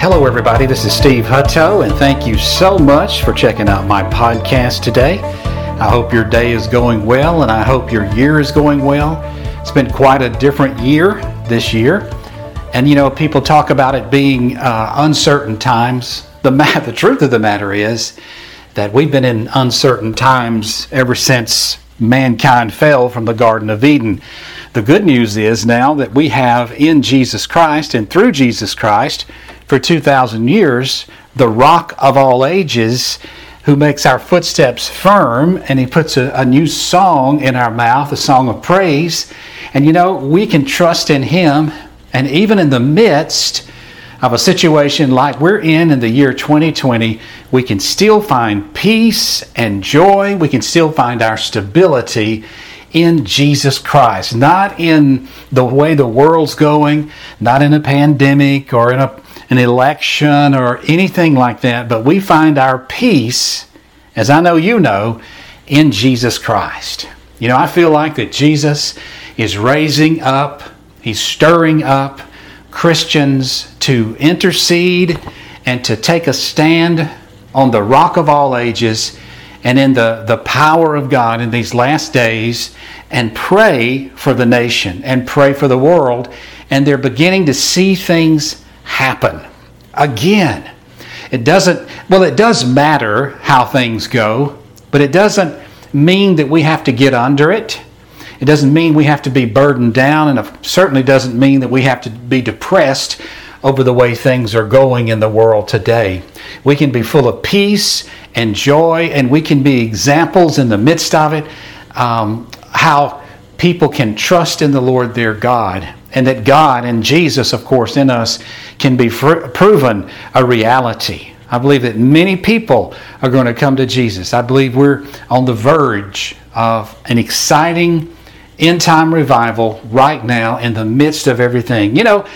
Hello, everybody. This is Steve Hutto, and thank you so much for checking out my podcast today. I hope your day is going well, and I hope your year is going well. It's been quite a different year this year, and you know, people talk about it being uh, uncertain times. The ma- the truth of the matter is that we've been in uncertain times ever since mankind fell from the Garden of Eden. The good news is now that we have in Jesus Christ and through Jesus Christ for 2,000 years the rock of all ages who makes our footsteps firm and he puts a, a, new song in our mouth, a song of praise. And you know, we can trust in him and even in the midst of a situation like we're in in the year 2020, we can still find peace and joy. We can still find our stability in Jesus Christ, not in the way the world's going, not in a pandemic or in a, an election or anything like that, but we find our peace, as I know you know, in Jesus Christ. You know, I feel like that Jesus is raising up, he's stirring up Christians to intercede and to take a stand on the rock of all ages and in the, the power of God in these last days and pray for the nation and pray for the world. And they're beginning to see things happen. Again, it doesn't, well, it does matter how things go, but it doesn't mean that we have to get under it. It doesn't mean we have to be burdened down, and it certainly doesn't mean that we have to be depressed over the way things are going in the world today. We can be full of peace and joy, and we can be examples in the midst of it um, how people can trust in the Lord their God, and that God and Jesus, of course, in us can be fr- proven a reality. I believe that many people are going to come to Jesus. I believe we're on the verge of an exciting end time revival right now in the midst of everything. You know,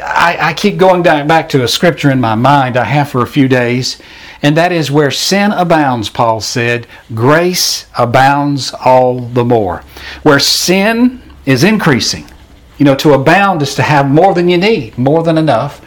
I, I keep going back to a scripture in my mind I have for a few days, and that is where sin abounds, Paul said, grace abounds all the more. Where sin is increasing, you know, to abound is to have more than you need, more than enough.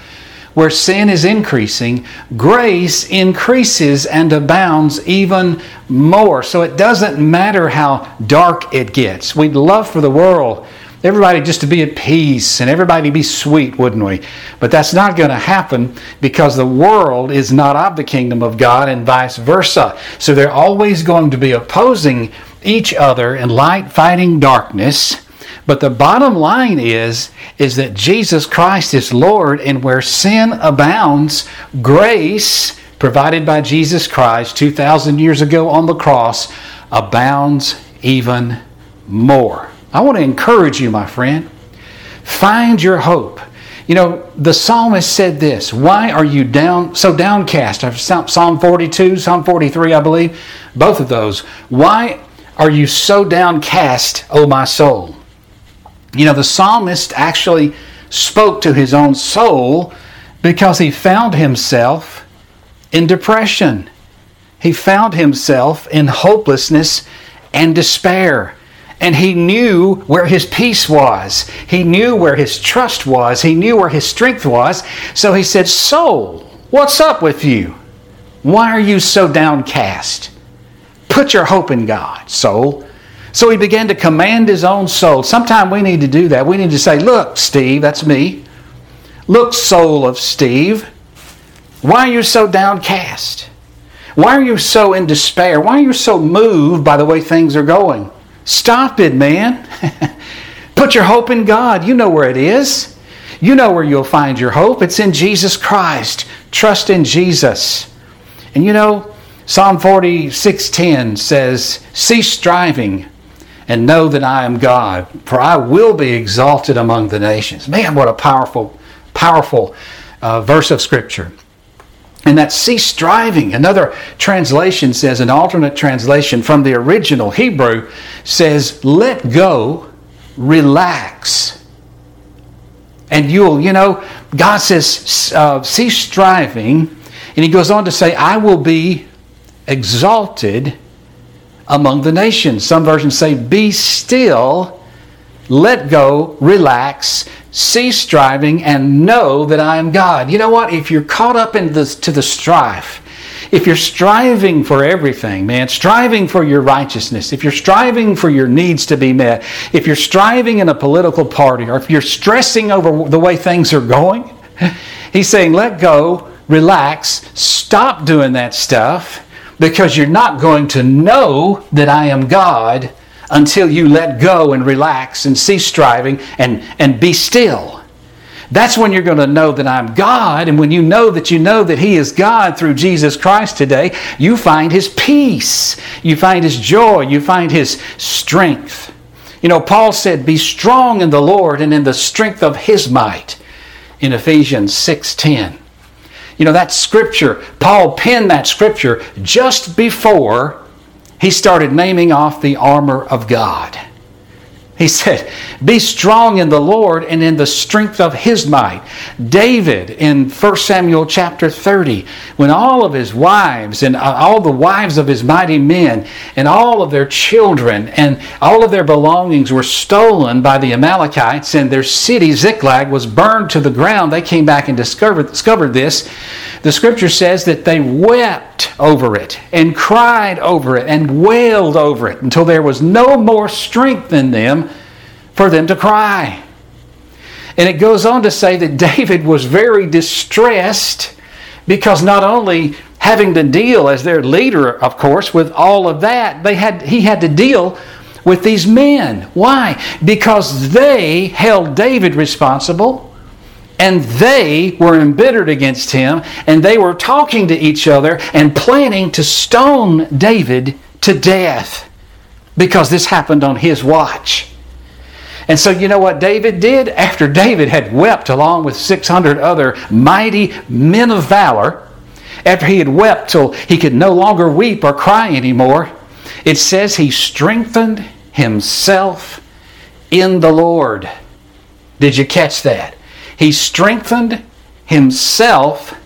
Where sin is increasing, grace increases and abounds even more. So it doesn't matter how dark it gets. We'd love for the world everybody just to be at peace and everybody be sweet, wouldn't we? But that's not going to happen because the world is not of the kingdom of God and vice versa. So they're always going to be opposing each other and light fighting darkness. But the bottom line is is that Jesus Christ is Lord and where sin abounds, grace provided by Jesus Christ 2000 years ago on the cross abounds even more. I want to encourage you, my friend. Find your hope. You know, the psalmist said this Why are you down so downcast? Psalm 42, Psalm 43, I believe, both of those. Why are you so downcast, O my soul? You know, the psalmist actually spoke to his own soul because he found himself in depression. He found himself in hopelessness and despair. And he knew where his peace was. He knew where his trust was. He knew where his strength was. So he said, Soul, what's up with you? Why are you so downcast? Put your hope in God, soul. So he began to command his own soul. Sometimes we need to do that. We need to say, Look, Steve, that's me. Look, soul of Steve, why are you so downcast? Why are you so in despair? Why are you so moved by the way things are going? Stop it, man. Put your hope in God. You know where it is. You know where you'll find your hope. It's in Jesus Christ. Trust in Jesus. And you know, Psalm 46:10 says, "Cease striving and know that I am God, for I will be exalted among the nations." Man, what a powerful powerful uh, verse of scripture. And that cease striving. Another translation says, an alternate translation from the original Hebrew says, let go, relax. And you'll, you know, God says, uh, cease striving. And he goes on to say, I will be exalted among the nations. Some versions say, be still, let go, relax, cease striving and know that I am God. You know what? If you're caught up in this to the strife, if you're striving for everything, man, striving for your righteousness, if you're striving for your needs to be met, if you're striving in a political party, or if you're stressing over the way things are going, he's saying, let go, relax, stop doing that stuff because you're not going to know that I am God until you let go and relax and cease striving and, and be still. That's when you're going to know that I'm God. And when you know that you know that He is God through Jesus Christ today, you find His peace, you find His joy, you find His strength. You know, Paul said, Be strong in the Lord and in the strength of His might in Ephesians 6:10. You know, that scripture, Paul penned that scripture just before he started naming off the armor of God. He said, Be strong in the Lord and in the strength of his might. David in 1 Samuel chapter 30, when all of his wives and uh, all the wives of his mighty men and all of their children and all of their belongings were stolen by the Amalekites and their city, Ziklag, was burned to the ground, they came back and discovered, discovered this. The scripture says that they wept over it and cried over it and wailed over it until there was no more strength in them for them to cry. And it goes on to say that David was very distressed because not only having to deal as their leader, of course, with all of that, they had he had to deal with these men. Why? Because they held David responsible and they were embittered against him, and they were talking to each other and planning to stone David to death because this happened on his watch. And so, you know what David did? After David had wept along with 600 other mighty men of valor, after he had wept till he could no longer weep or cry anymore, it says he strengthened himself in the Lord. Did you catch that? He strengthened himself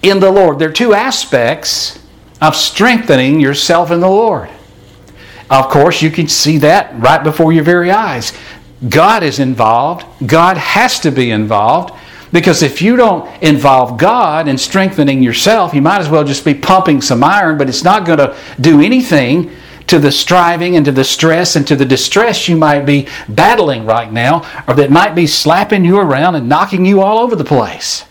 in the Lord. There are two aspects of strengthening yourself in the Lord. Of course, you can see that right before your very eyes. God is involved. God has to be involved. Because if you don't involve God in strengthening yourself, you might as well just be pumping some iron, but it's not going to do anything to the striving and to the stress and to the distress you might be battling right now, or that might be slapping you around and knocking you all over the place.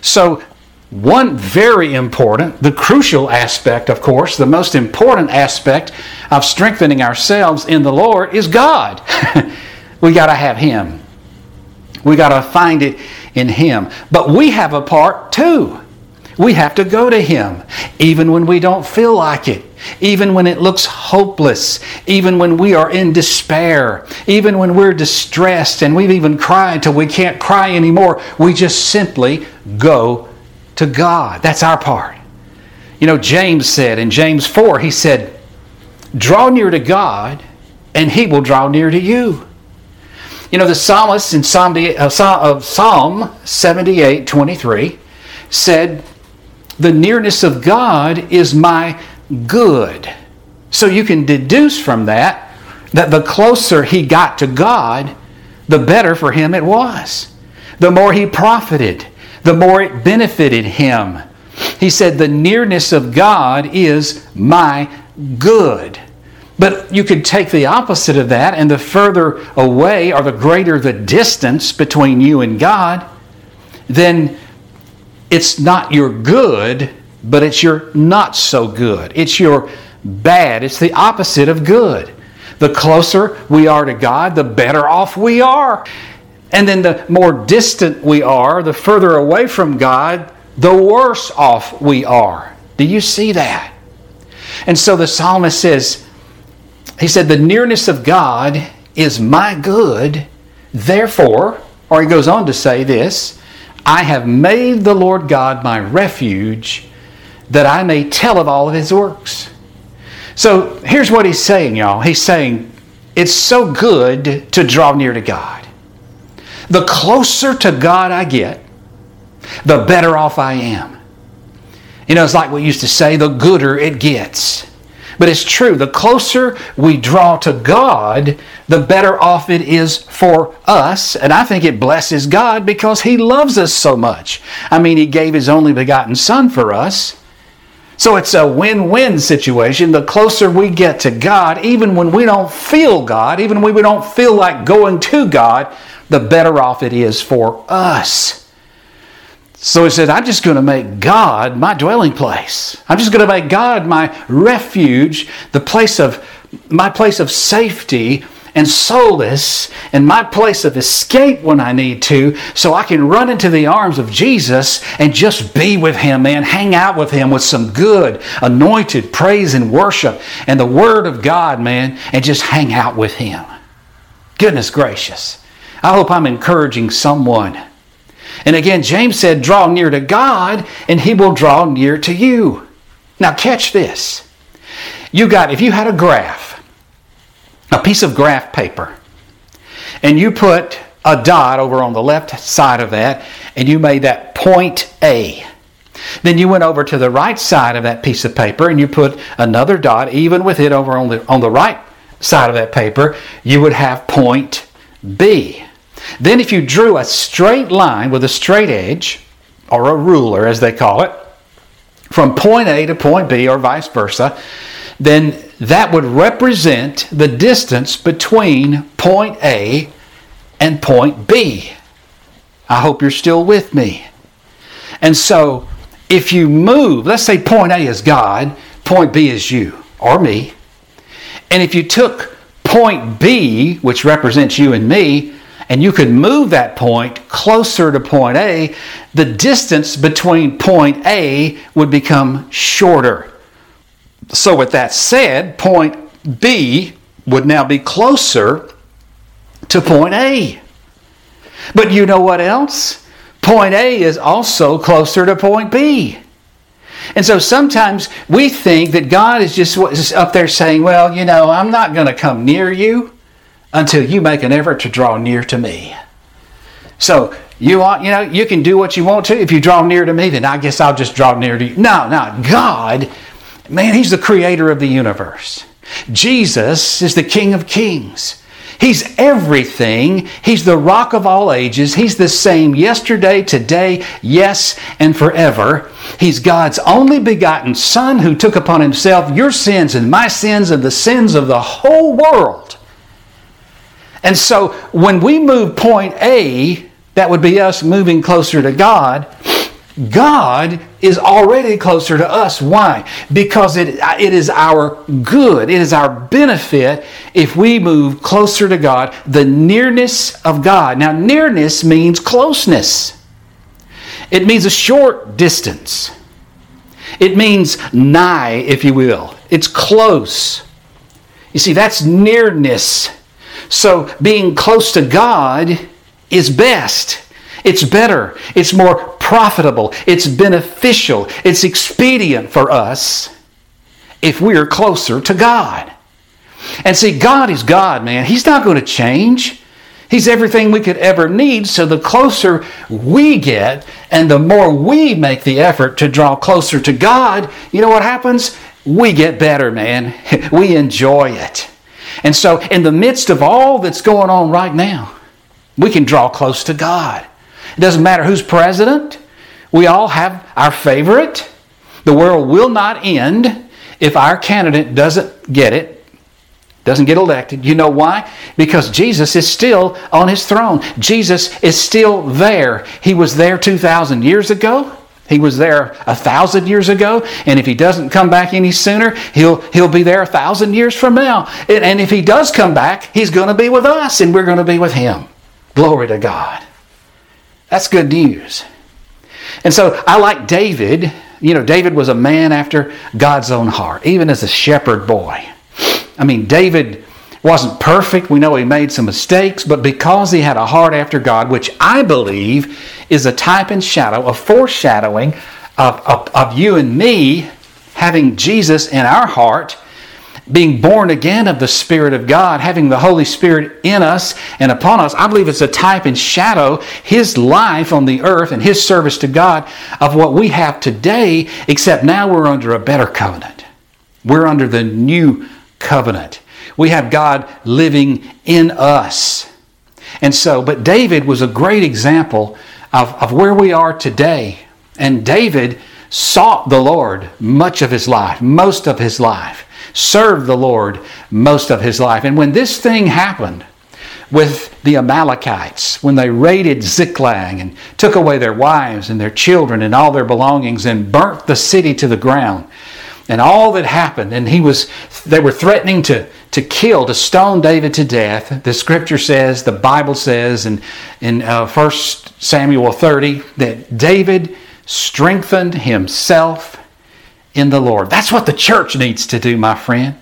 So, one very important, the crucial aspect, of course, the most important aspect of strengthening ourselves in the Lord is God. we got to have Him. We got to find it in Him. But we have a part too. We have to go to Him, even when we don't feel like it even when it looks hopeless, even when we are in despair, even when we're distressed and we've even cried till we can't cry anymore, we just simply go to God. That's our part. You know, James said in James 4, he said, Draw near to God, and he will draw near to you. You know, the psalmist in Psalm, uh, Psalm 78 23 said, The nearness of God is my good. So you can deduce from that that the closer he got to God, the better for him it was. The more he profited, the more it benefited him. He said, The nearness of God is my good. But you could take the opposite of that, and the further away or the greater the distance between you and God, then it's not your good, but it's your not so good. It's your bad. It's the opposite of good. The closer we are to God, the better off we are. And then the more distant we are, the further away from God, the worse off we are. Do you see that? And so the psalmist says, he said, The nearness of God is my good. Therefore, or he goes on to say this, I have made the Lord God my refuge that I may tell of all of his works. So here's what he's saying, y'all. He's saying, it's so good to draw near to God. The closer to God I get, the better off I am. You know, it's like we used to say, the gooder it gets. But it's true, the closer we draw to God, the better off it is for us. And I think it blesses God because He loves us so much. I mean, He gave His only begotten Son for us. So it's a win win situation. The closer we get to God, even when we don't feel God, even when we don't feel like going to God, the better off it is for us. So he said, I'm just going to make God my dwelling place. I'm just going to make God my refuge, the place of my place of safety and solace and my place of escape when I need to, so I can run into the arms of Jesus and just be with Him, man. Hang out with Him with some good, anointed praise and worship and the Word of God, man, and just hang out with Him. Goodness gracious. I hope I'm encouraging someone and again, James said, Draw near to God, and he will draw near to you. Now, catch this. You got, if you had a graph, a piece of graph paper, and you put a dot over on the left side of that, and you made that point A. Then you went over to the right side of that piece of paper and you put another dot, even with it over on the, on the right side of that paper, you would have point B. Then, if you drew a straight line with a straight edge, or a ruler as they call it, from point A to point B, or vice versa, then that would represent the distance between point A and point B. I hope you're still with me. And so, if you move, let's say point A is God, point B is you or me. And if you took point B, which represents you and me, and you could move that point closer to point A, the distance between point A would become shorter. So, with that said, point B would now be closer to point A. But you know what else? Point A is also closer to point B. And so sometimes we think that God is just up there saying, Well, you know, I'm not going to come near you until you make an effort to draw near to me. So you want, you know, you can do what you want to. If you draw near to me, then I guess I'll just draw near to you. No, no, God, man, He's the creator of the universe. Jesus is the King of Kings. He's everything. He's the rock of all ages. He's the same yesterday, today, yes, and forever. He's God's only begotten Son who took upon himself your sins and my sins and the sins of the whole world. And so when we move point A, that would be us moving closer to God. God is already closer to us. Why? Because it, it is our good, it is our benefit if we move closer to God, the nearness of God. Now, nearness means closeness, it means a short distance, it means nigh, if you will. It's close. You see, that's nearness. So being close to God is best. It's better. It's more profitable. It's beneficial. It's expedient for us if we are closer to God. And see, God is God, man. He's not going to change. He's everything we could ever need. So the closer we get and the more we make the effort to draw closer to God, you know what happens? We get better, man. We enjoy it. And so, in the midst of all that's going on right now, we can draw close to God. It doesn't matter who's president, we all have our favorite. The world will not end if our candidate doesn't get it, doesn't get elected. You know why? Because Jesus is still on his throne. Jesus is still there. He was there 2,000 years ago. He was there a thousand years ago, and if he doesn't come back any sooner, he'll, he'll be there a thousand years from now. And, and if he does come back, he's going to be with us, and we're going to be with him. Glory to God. That's good news. And so I like David. You know, David was a man after God's own heart, even as a shepherd boy. I mean, David wasn't perfect. We know he made some mistakes, but because he had a heart after God, which I believe is a type and shadow, a foreshadowing of, of, of you and me having Jesus in our heart, being born again of the Spirit of God, having the Holy Spirit in us and upon us, I believe it's a type and shadow, His life on the earth and His service to God of what we have today, except now we're under a better covenant. We're under the new covenant. We have God living in us. And so, but David was a great example of, of where we are today. And David sought the Lord much of his life, most of his life, served the Lord most of his life. And when this thing happened, with the Amalekites when they raided Ziklag and took away their wives and their children and all their belongings and burnt the city to the ground. And all that happened, and he was they were threatening to, to kill, to stone David to death. The scripture says, the Bible says in, in uh, 1 Samuel 30 that David strengthened himself in the Lord. That's what the church needs to do, my friend.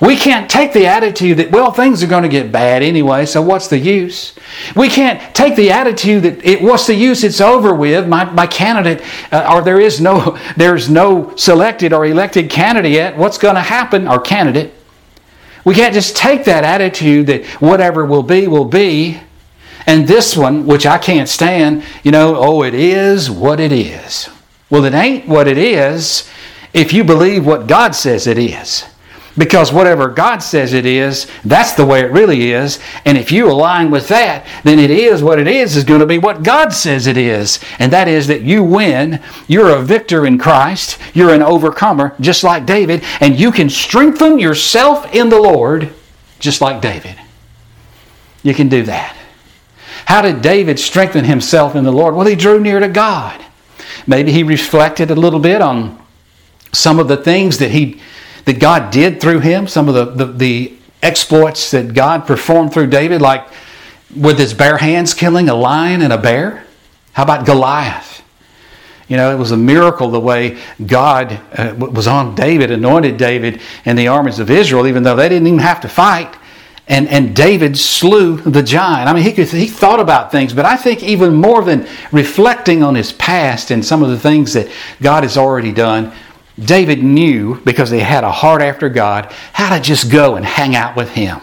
We can't take the attitude that, well, things are going to get bad anyway, so what's the use? We can't take the attitude that, it, what's the use? It's over with. My, my candidate, uh, or there is no, there's no selected or elected candidate yet. What's going to happen? Our candidate. We can't just take that attitude that whatever will be, will be. And this one, which I can't stand, you know, oh, it is what it is. Well, it ain't what it is if you believe what God says it is. Because whatever God says it is, that's the way it really is. And if you align with that, then it is what it is, is going to be what God says it is. And that is that you win. You're a victor in Christ. You're an overcomer, just like David. And you can strengthen yourself in the Lord, just like David. You can do that. How did David strengthen himself in the Lord? Well, he drew near to God. Maybe he reflected a little bit on some of the things that he that God did through him, some of the, the, the exploits that God performed through David, like with his bare hands killing a lion and a bear? How about Goliath? You know, it was a miracle the way God uh, was on David, anointed David and the armies of Israel, even though they didn't even have to fight. And, and David slew the giant. I mean, he, could, he thought about things, but I think even more than reflecting on his past and some of the things that God has already done, David knew, because he had a heart after God, how to just go and hang out with him.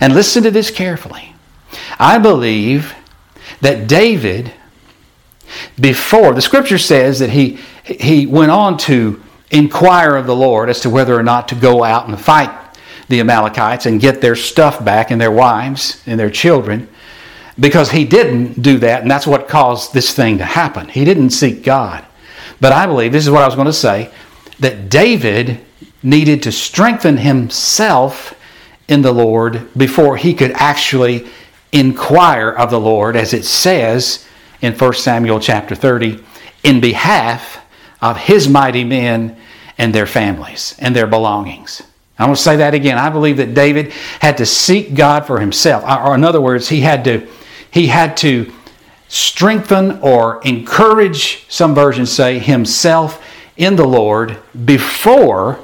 And listen to this carefully. I believe that David, before, the scripture says that he, he went on to inquire of the Lord as to whether or not to go out and fight the Amalekites and get their stuff back and their wives and their children because he didn't do that, and that's what caused this thing to happen. He didn't seek God. But I believe, this is what I was going to say, that David needed to strengthen himself in the Lord before he could actually inquire of the Lord, as it says in 1 Samuel chapter 30, in behalf of his mighty men and their families and their belongings. I want to say that again. I believe that David had to seek God for himself. Or in other words, he had to he had to strengthen or encourage, some versions say, himself in the Lord before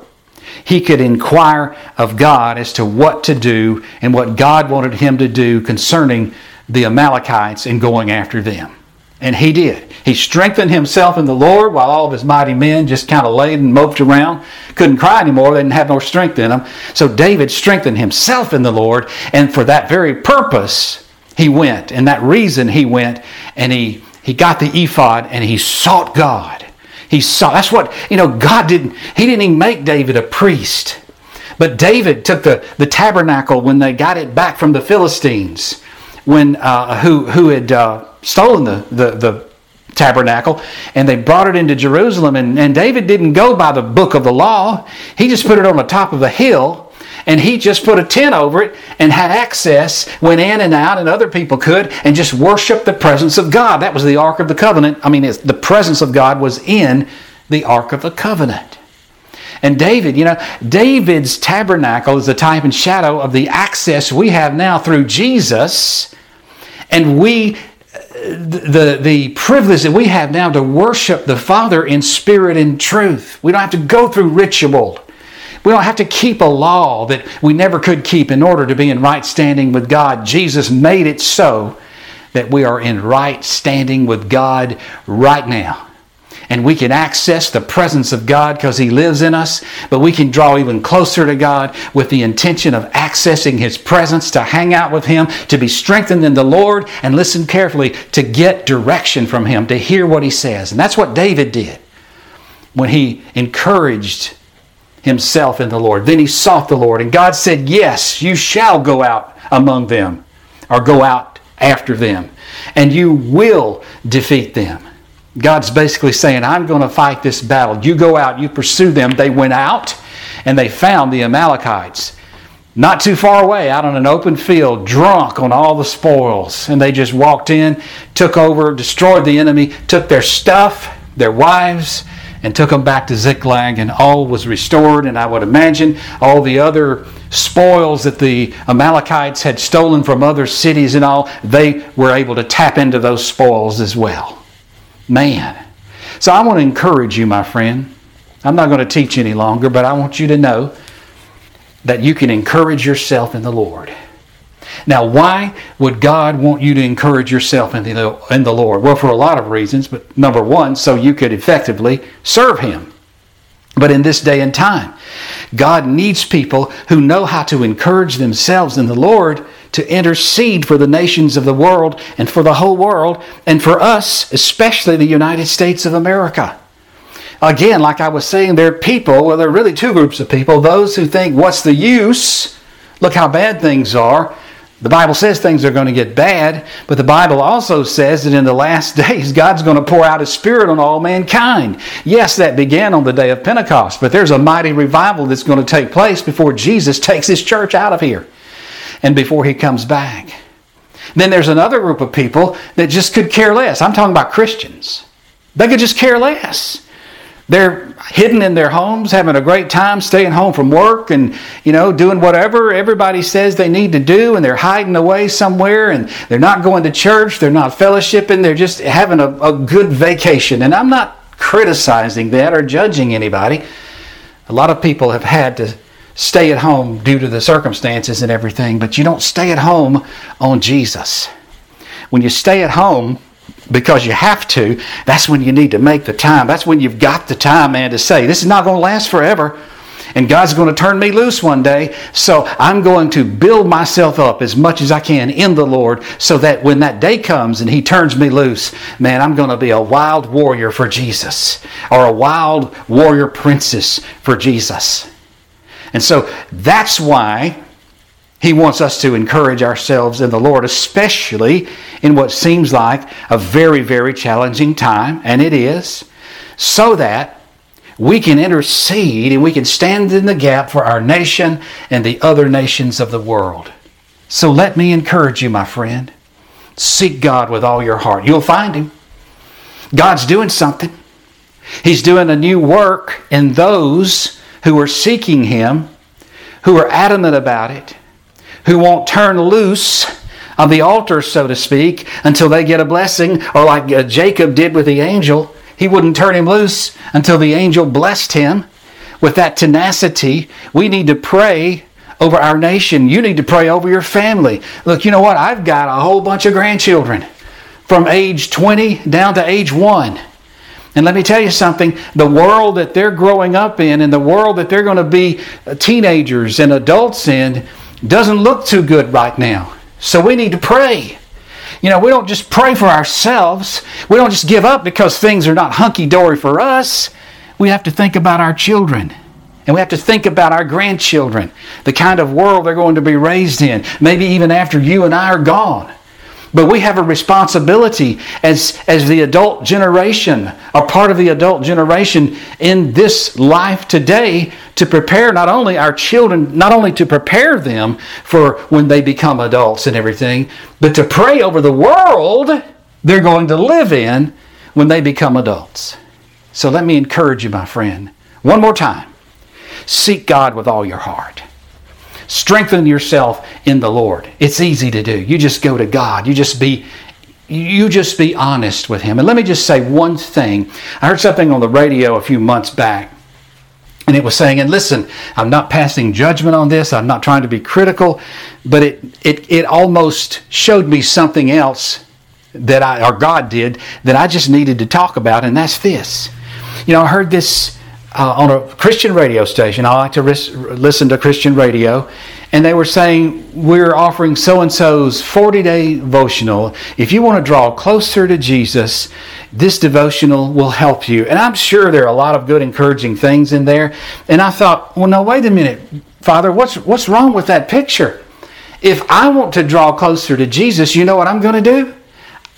he could inquire of God as to what to do and what God wanted him to do concerning the Amalekites and going after them. And he did. He strengthened himself in the Lord while all of his mighty men just kind of laid and moped around. Couldn't cry anymore. They didn't have no strength in them. So David strengthened himself in the Lord. And for that very purpose, he went. And that reason he went and he, he got the ephod and he sought God. He saw. That's what, you know, God didn't, He didn't even make David a priest. But David took the, the tabernacle when they got it back from the Philistines, when, uh, who, who had uh, stolen the, the, the tabernacle, and they brought it into Jerusalem. And, and David didn't go by the book of the law, he just put it on the top of a hill and he just put a tent over it and had access, went in and out, and other people could, and just worship the presence of God. That was the Ark of the Covenant. I mean, the presence of God was in the Ark of the Covenant. And David, you know, David's tabernacle is a type and shadow of the access we have now through Jesus. And we, the, the privilege that we have now to worship the Father in spirit and truth. We don't have to go through ritual. We don't have to keep a law that we never could keep in order to be in right standing with God. Jesus made it so that we are in right standing with God right now. And we can access the presence of God because He lives in us, but we can draw even closer to God with the intention of accessing His presence, to hang out with Him, to be strengthened in the Lord, and listen carefully to get direction from Him, to hear what He says. And that's what David did when he encouraged himself in the Lord. Then he sought the Lord, and God said, Yes, you shall go out among them, or go out after them, and you will defeat them. God's basically saying, I'm going to fight this battle. You go out, you pursue them. They went out and they found the Amalekites not too far away, out on an open field, drunk on all the spoils. And they just walked in, took over, destroyed the enemy, took their stuff, their wives, and took them back to Ziklag, and all was restored. And I would imagine all the other spoils that the Amalekites had stolen from other cities and all, they were able to tap into those spoils as well. Man. So I want to encourage you, my friend. I'm not going to teach any longer, but I want you to know that you can encourage yourself in the Lord. Now, why would God want you to encourage yourself in the, in the Lord? Well, for a lot of reasons, but number one, so you could effectively serve Him. But in this day and time, God needs people who know how to encourage themselves in the Lord to intercede for the nations of the world and for the whole world and for us, especially the United States of America. Again, like I was saying, there are people, well, there are really two groups of people those who think, what's the use? Look how bad things are. The Bible says things are going to get bad, but the Bible also says that in the last days, God's going to pour out His Spirit on all mankind. Yes, that began on the day of Pentecost, but there's a mighty revival that's going to take place before Jesus takes His church out of here and before He comes back. Then there's another group of people that just could care less. I'm talking about Christians. They could just care less. They're hidden in their homes, having a great time, staying home from work and, you know, doing whatever everybody says they need to do, and they're hiding away somewhere, and they're not going to church, they're not fellowshipping, they're just having a, a good vacation. And I'm not criticizing that or judging anybody. A lot of people have had to stay at home due to the circumstances and everything, but you don't stay at home on Jesus. When you stay at home, because you have to, that's when you need to make the time. That's when you've got the time, man, to say, this is not going to last forever. And God's going to turn me loose one day. So I'm going to build myself up as much as I can in the Lord so that when that day comes and He turns me loose, man, I'm going to be a wild warrior for Jesus or a wild warrior princess for Jesus. And so that's why he wants us to encourage ourselves in the Lord, especially in what seems like a very, very challenging time, and it is, so that we can intercede and we can stand in the gap for our nation and the other nations of the world. So let me encourage you, my friend. Seek God with all your heart. You'll find Him. God's doing something. He's doing a new work in those who are seeking Him, who are adamant about it who won't turn loose on the altar, so to speak, until they get a blessing, or like uh, Jacob did with the angel. He wouldn't turn him loose until the angel blessed him. With that tenacity, we need to pray over our nation. You need to pray over your family. Look, you know what? I've got a whole bunch of grandchildren from age 20 down to age 1. And let me tell you something the world that they're growing up in and the world that they're going to be teenagers and adults in doesn't look too good right now. So we need to pray. You know, we don't just pray for ourselves. We don't just give up because things are not hunky dory for us. We have to think about our children. And we have to think about our grandchildren, the kind of world they're going to be raised in, maybe even after you and I are gone. But we have a responsibility as, as the adult generation, a part of the adult generation in this life today to prepare not only our children, not only to prepare them for when they become adults and everything, but to pray over the world they're going to live in when they become adults. So let me encourage you, my friend, one more time. Seek God with all your heart. Strengthen yourself in the Lord. It's easy to do. You just go to God. You just be you just be honest with him. And let me just say one thing. I heard something on the radio a few months back. And it was saying, and listen, I'm not passing judgment on this. I'm not trying to be critical, but it it it almost showed me something else that I or God did that I just needed to talk about, and that's this. You know, I heard this uh, on a Christian radio station. I like to ris- listen to Christian radio. And they were saying, We're offering so and so's 40 day devotional. If you want to draw closer to Jesus, this devotional will help you. And I'm sure there are a lot of good, encouraging things in there. And I thought, Well, no, wait a minute, Father, what's, what's wrong with that picture? If I want to draw closer to Jesus, you know what I'm going to do?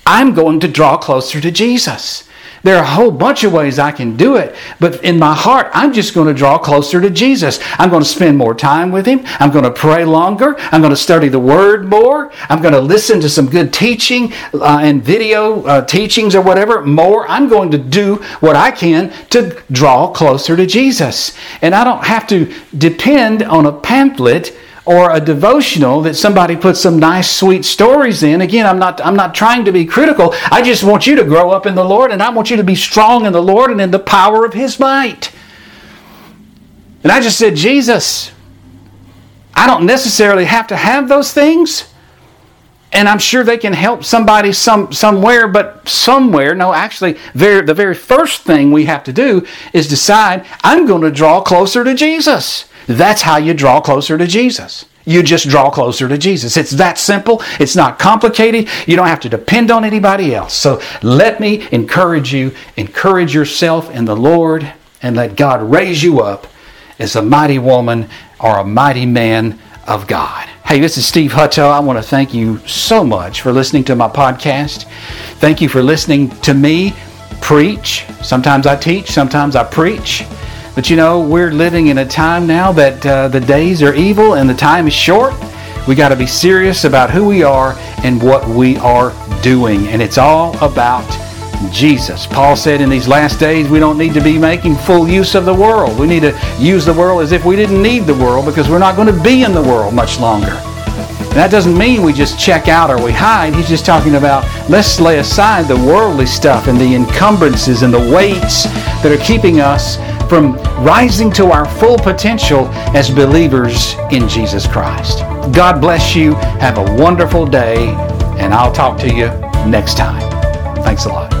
I'm going to draw closer to Jesus. There are a whole bunch of ways I can do it, but in my heart, I'm just going to draw closer to Jesus. I'm going to spend more time with Him. I'm going to pray longer. I'm going to study the Word more. I'm going to listen to some good teaching uh, and video uh, teachings or whatever more. I'm going to do what I can to draw closer to Jesus. And I don't have to depend on a pamphlet or a devotional that somebody puts some nice sweet stories in. Again i'm not i'm not trying to be critical. I just want you to grow up in the lord and i want you to be strong in the lord and in the power of his might. And i just said jesus i don't necessarily have to have those things and i'm sure they can help somebody some somewhere but somewhere no actually very, the very first thing we have to do is decide i'm going to draw closer to jesus that's how you draw closer to Jesus. You just draw closer to Jesus. It's that simple. It's not complicated. You don't have to depend on anybody else. So let me encourage you, encourage yourself in the Lord, and let God raise you up as a mighty woman or a mighty man of God. Hey, this is Steve Hutto. I want to thank you so much for listening to my podcast. Thank you for listening to me preach. Sometimes I teach, sometimes I preach. But you know, we're living in a time now that uh, the days are evil and the time is short. We got to be serious about who we are and what we are doing. And it's all about Jesus. Paul said in these last days we don't need to be making full use of the world. We need to use the world as if we didn't need the world because we're not going to be in the world much longer. And that doesn't mean we just check out or we hide. He's just talking about let's lay aside the worldly stuff and the encumbrances and the weights that are keeping us from rising to our full potential as believers in Jesus Christ. God bless you. Have a wonderful day, and I'll talk to you next time. Thanks a lot.